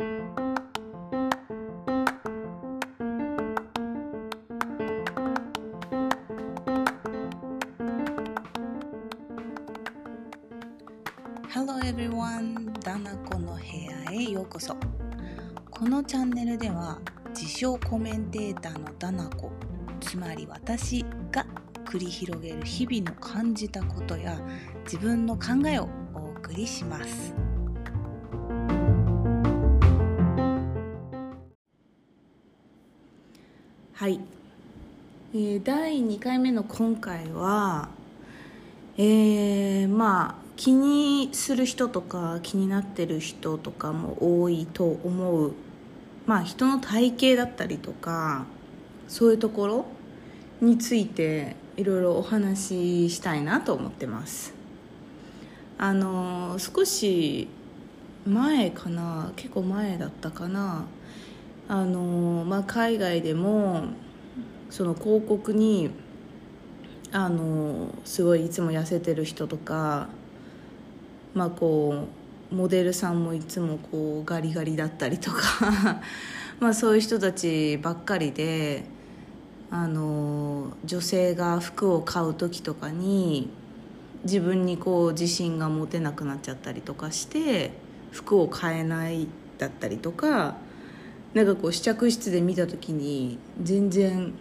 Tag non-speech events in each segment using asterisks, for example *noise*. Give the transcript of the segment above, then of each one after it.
Hello everyone! ダナコの部屋へようこそこのチャンネルでは自称コメンテーターのダナコつまり私が繰り広げる日々の感じたことや自分の考えをお送りしますはい、えー、第2回目の今回はえー、まあ気にする人とか気になってる人とかも多いと思う。まあ人の体型だったりとかそういうところについていろいろお話ししたいなと思ってます。あの少し前かな結構前だったかな。あの、まあ、海外でもその広告にあのすごいいつも痩せてる人とかまあこうモデルさんもいつもこうガリガリだったりとか *laughs* まあそういう人たちばっかりであの女性が服を買う時とかに自分にこう自信が持てなくなっちゃったりとかして服を買えないだったりとかなんかこう試着室で見た時に全然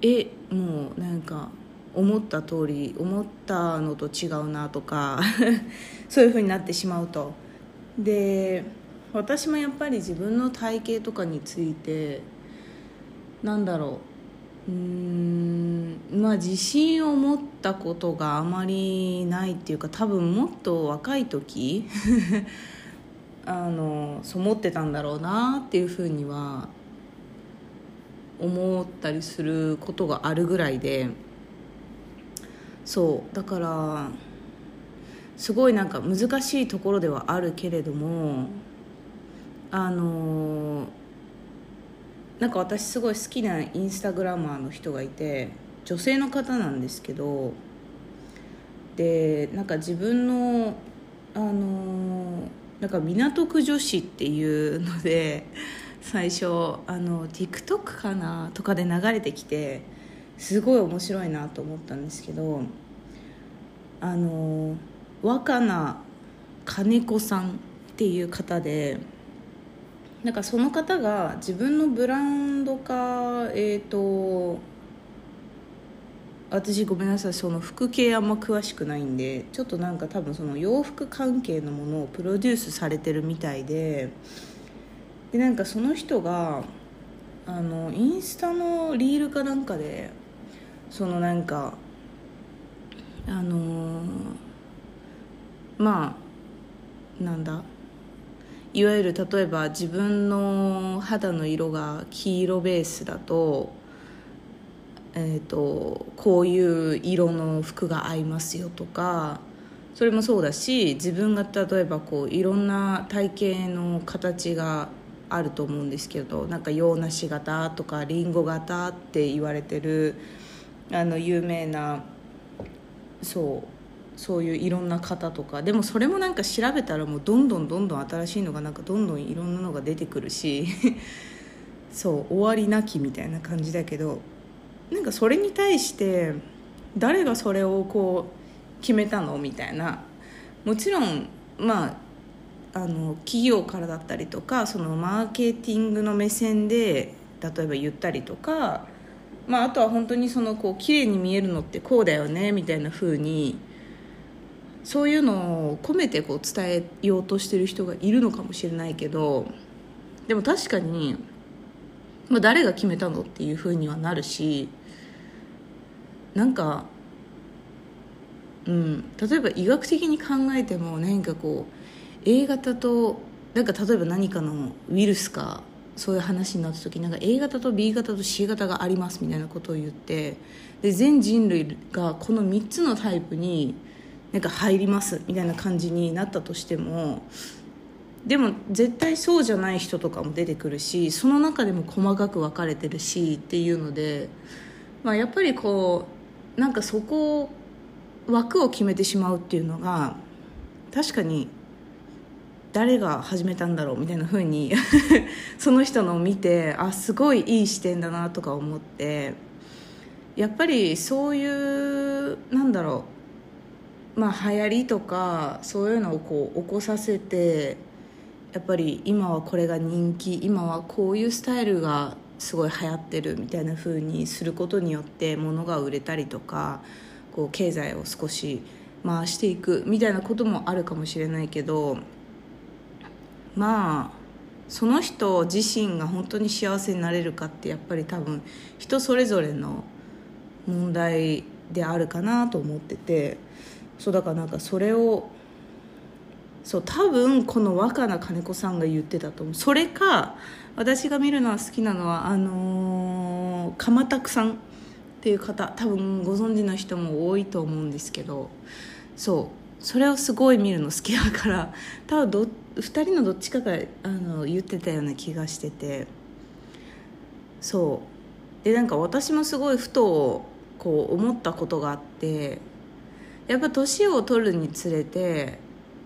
えもうなんか思った通り思ったのと違うなとか *laughs* そういう風になってしまうと。で私もやっぱり自分の体型とかについてなんだろう。うんまあ自信を持ったことがあまりないっていうか多分もっと若い時あのそう思ってたんだろうなっていうふうには思ったりすることがあるぐらいで。そうだからすごいなんか難しいところではあるけれどもあのなんか私すごい好きなインスタグラマーの人がいて女性の方なんですけどでなんか自分のあのなんか港区女子っていうので最初あの TikTok かなとかで流れてきてすごい面白いなと思ったんですけどあの若菜金子さんっていう方でなんかその方が自分のブランドかえっ、ー、と私ごめんなさいその服系あんま詳しくないんでちょっとなんか多分その洋服関係のものをプロデュースされてるみたいででなんかその人があのインスタのリールかなんかでそのなんかあのー、まあなんだいわゆる例えば自分の肌の色が黄色ベースだと,、えーと、こういう色の服が合いますよとかそれもそうだし自分が例えばこういろんな体型の形があると思うんですけどなんか洋梨型とかりんご型って言われてるあの有名なそうそういういろんな方とか。でもそれもなんか調べたらもうどんどんどんどん新しいのがなんかどんどんいろんなのが出てくるし *laughs* そう終わりなきみたいな感じだけどなんかそれに対して誰がそれをこう決めたのみたいな。もちろんまああの企業からだったりとかそのマーケティングの目線で例えば言ったりとか、まあ、あとは本当にそのこう綺麗に見えるのってこうだよねみたいな風にそういうのを込めてこう伝えようとしてる人がいるのかもしれないけどでも確かに、まあ、誰が決めたのっていう風にはなるしなんかうん例えば医学的に考えても何かこう A 型となんか例えば何かのウイルスかそういう話になった時なんか A 型と B 型と C 型がありますみたいなことを言ってで全人類がこの3つのタイプになんか入りますみたいな感じになったとしてもでも絶対そうじゃない人とかも出てくるしその中でも細かく分かれてるしっていうので、まあ、やっぱりこうなんかそこ枠を決めてしまうっていうのが確かに誰が始めたんだろうみたいな風に *laughs* その人のを見てあすごいいい視点だなとか思ってやっぱりそういうなんだろうまあ流行りとかそういうのをこう起こさせてやっぱり今はこれが人気今はこういうスタイルがすごい流行ってるみたいな風にすることによって物が売れたりとかこう経済を少し回していくみたいなこともあるかもしれないけどまあその人自身が本当に幸せになれるかってやっぱり多分人それぞれの問題であるかなと思っててそうだからなんかそれをそう多分この若菜金子さんが言ってたと思う。それか私が見るのは好きなのはあのー、鎌田さんっていう方。多分ご存知の人も多いと思うんですけど。そう。それをすごい見るの好きだから。多分ど2人のどっちかがあの言ってたような気がしてて。そう。でなんか私もすごいふとこう思ったことがあって。やっぱ年を取るにつれて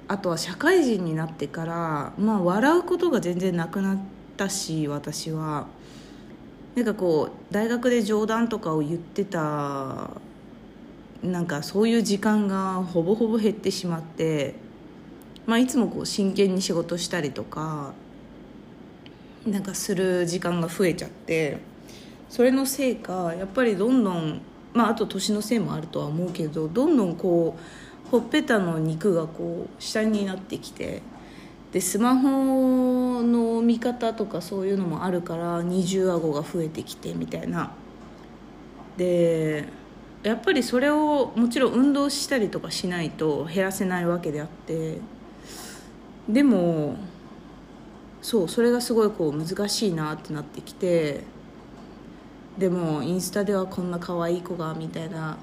あとは社会人になってからまあ笑うことが全然なくなったし私は。なんかこう大学で冗談とかを言ってたなんかそういう時間がほぼほぼ減ってしまって、まあ、いつもこう真剣に仕事したりとかなんかする時間が増えちゃってそれのせいかやっぱりどんどん、まあ、あと年のせいもあるとは思うけどどんどんこうほっぺたの肉がこう下になってきてでスマホの見方とかそういうのもあるから二重顎が増えてきてみたいな。でやっぱりそれをもちろん運動したりとかしないと減らせないわけであってでもそうそれがすごいこう難しいなってなってきてでもインスタではこんな可愛い子がみたいな、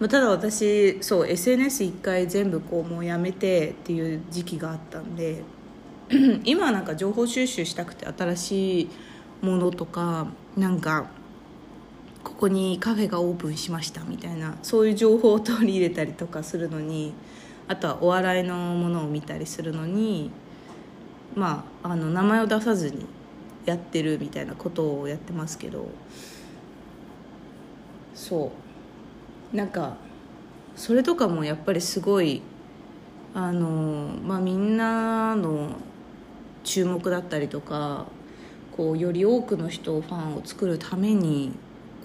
まあ、ただ私そう SNS 一回全部こうもうやめてっていう時期があったんで *clears throat* 今はなんか情報収集したくて新しいものとかなんかここにカフェがオープンしましたみたいなそういう情報を取り入れたりとかするのにあとはお笑いのものを見たりするのにまああの名前を出さずにやってるみたいなことをやってますけどそう。なんかそれとかもやっぱりすごいあのまあみんなの注目だったりとかこうより多くの人ファンを作るために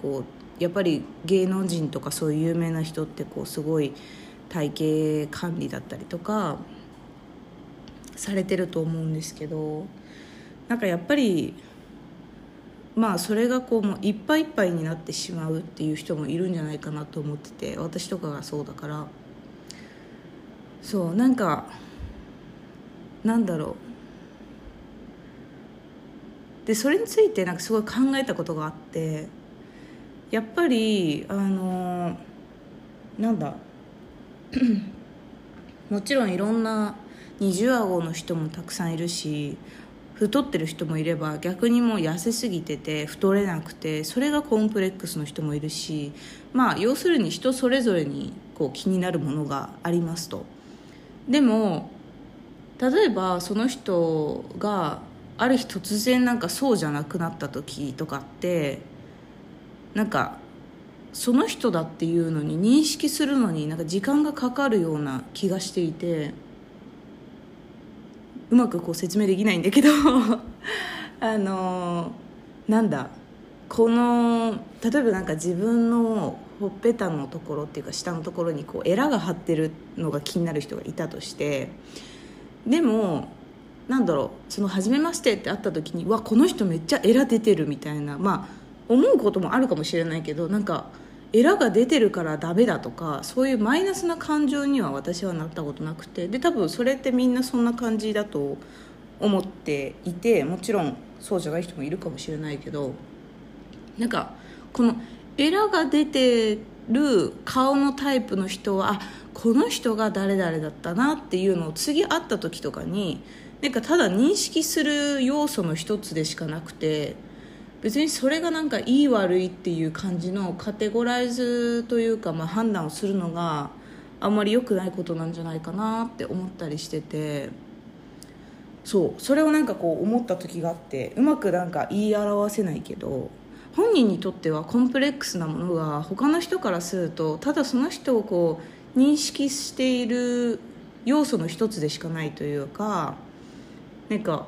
こうやっぱり芸能人とかそういう有名な人ってこうすごい体型管理だったりとかされてると思うんですけどなんかやっぱりまあそれがこうもういっぱいいっぱいになってしまうっていう人もいるんじゃないかなと思ってて私とかがそうだから。そうなんかなんだろう。でそれについてなんかすごい考えたことがあってやっぱりあのなんだ。*clears throat* もちろんいろんな二重顎の人もたくさんいるし太ってる人もいれば逆にもう痩せすぎてて太れなくてそれがコンプレックスの人もいるしまあ要するに人それぞれにこう気になるものがありますと。でも例えばその人がある日突然なんかそうじゃなくなった時とかってなんかその人だっていうのに認識するのになんか時間がかかるような気がしていてうまくこう説明できないんだけど *laughs* あのなんだこの例えばなんか自分のほっぺたのところっていうか下のところにこうエラが張ってるのが気になる人がいたとしてでもなんだろうその初めましてって会った時にわこの人めっちゃエラ出てるみたいなまあ思うこともあるかもしれないけどなんかエラが出てるからダメだとかそういうマイナスな感情には私はなったことなくてで多分それってみんなそんな感じだと思っていてもちろんそうじゃない人もいるかもしれないけどなんかこのエラが出てる顔のタイプの人はあこの人が誰々だったなっていうのを次会った時とかになんかただ認識する要素の一つでしかなくて別にそれがなんかいい悪いっていう感じのカテゴライズというか、まあ、判断をするのがあんまり良くないことなんじゃないかなって思ったりしてて。そう。それをなんかこう思った時があってうまくなんか言い表せないけど本人にとってはコンプレックスなものが他の人からするとただその人をこう認識している要素の一つでしかないというかなんか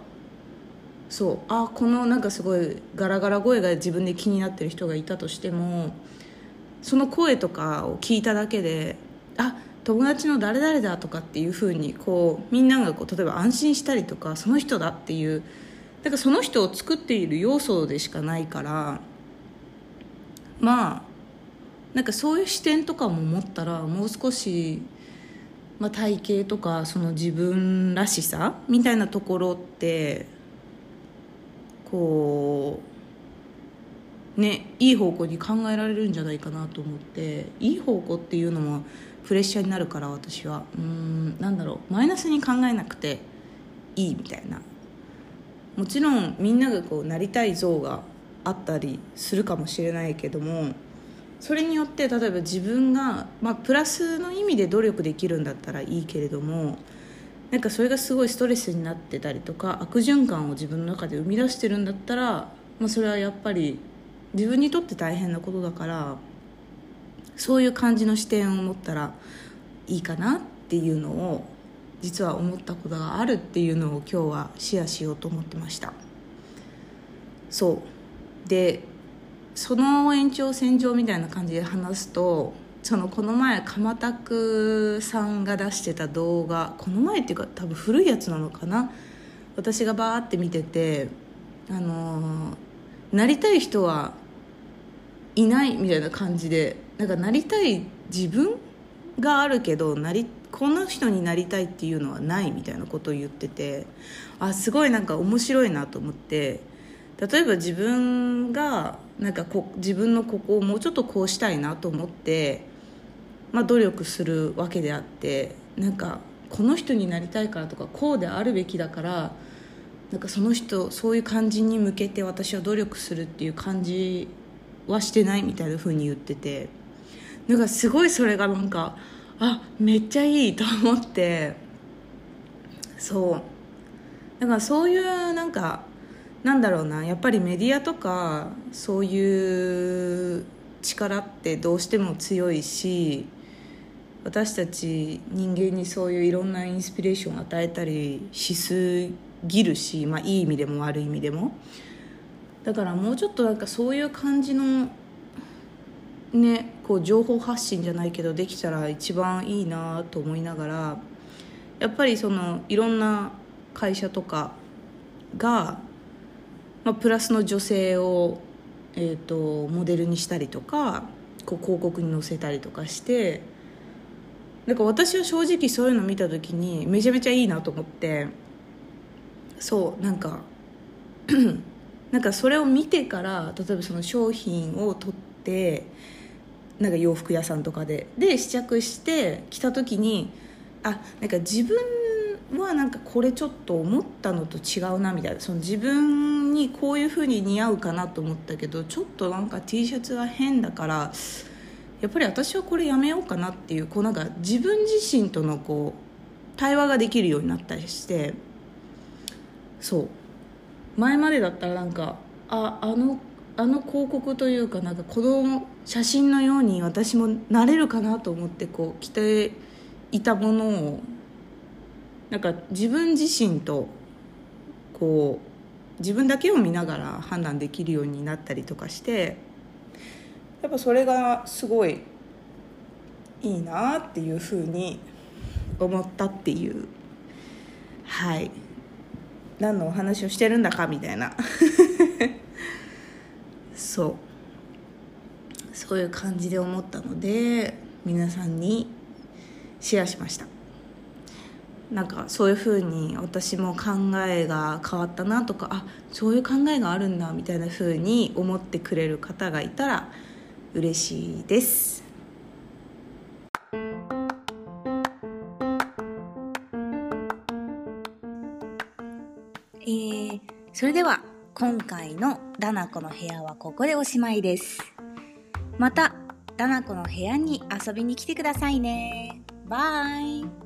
そう。あこのなんかすごいガラガラ声が自分で気になってる人がいたとしてもその声とかを聞いただけであ友達の誰々だとかっていうふうにこうみんながこう例えば安心したりとかその人だっていうだからその人を作っている要素でしかないからまあなんかそういう視点とかも持ったらもう少し、まあ、体型とかその自分らしさみたいなところってこうねいい方向に考えられるんじゃないかなと思っていい方向っていうのもプレッシャーになるから私は。うんなんだろう。マイナスに考えなくていいみたいな。もちろんみんながこうなりたい像があったりするかもしれないけどもそれによって例えば自分が、まあ、プラスの意味で努力できるんだったらいいけれどもなんかそれがすごいストレスになってたりとか悪循環を自分の中で生み出してるんだったら、まあ、それはやっぱり自分にとって大変なことだからそういう感じの視点を持ったらいいかなっていうのを実は思ったことがあるっていうのを今日はシェアしようと思ってました。そう。でその延長線上みたいな感じで話すとそのこの前鎌田区さんが出してた動画この前っていうか多分古いやつなのかな？私がバーって見ててあのなりたい人はいないみたいな感じでなんかなりたい自分があるけどなりこの人になりたいっていうのはないみたいなことを言っててあすごいなんか面白いなと思って例えば自分がなんかこ自分のここをもうちょっとこうしたいなと思って、まあ、努力するわけであってなんかこの人になりたいからとかこうであるべきだからなんかその人そういう感じに向けて私は努力するっていう感じはしてないみたいな風に言っててなんかすごいそれがなんかあめっちゃいいと思ってそう。だからそういうなんかなんだろうなやっぱりメディアとかそういう力ってどうしても強いし私たち人間にそういういろんなインスピレーションを与えたりしすぎるし、まあ、いい意味でも悪い意味でも。だからもうちょっとなんかそういう感じのねこう情報発信じゃないけどできたら一番いいなと思いながらやっぱりそのいろんな会社とかがまあ、プラスの女性を、えーと、モデルにしたりとかこう広告に載せたりとかしてだから私は正直そういうの見た時にめちゃめちゃいいなと思って。そうなんか *clears throat* なんかそれを見てから例えばその商品を取ってなんか洋服屋さんとかで。で試着して着た時にあなんか自分はなんかこれちょっと思ったのと違うなみたいな。その自分にこういう風に似合うかなと思ったけどちょっとなんか T シャツは変だからやっぱり私はこれやめようかなっていうこうなんか自分自身とのこう対話ができるようになったりしてそう。前までだったらなんかああのあの広告というかなんか子供写真のように私もなれるかなと思ってこう着ていたものをなんか自分自身とこう自分だけを見ながら判断できるようになったりとかしてやっぱそれがすごいいいなっていうふうに思ったっていう。はい。何のお話をしてるんだかみたいな。*laughs* そう。そういう感じで思ったので皆さんにシェアしました。なんかそういうふうに私も考えが変わったなとかあそういう考えがあるんだみたいなふうに思ってくれる方がいたら嬉しいです。えー、それでは今回のダナコの部屋はここでおしまいです。またダナコの部屋に遊びに来てくださいね。バイ。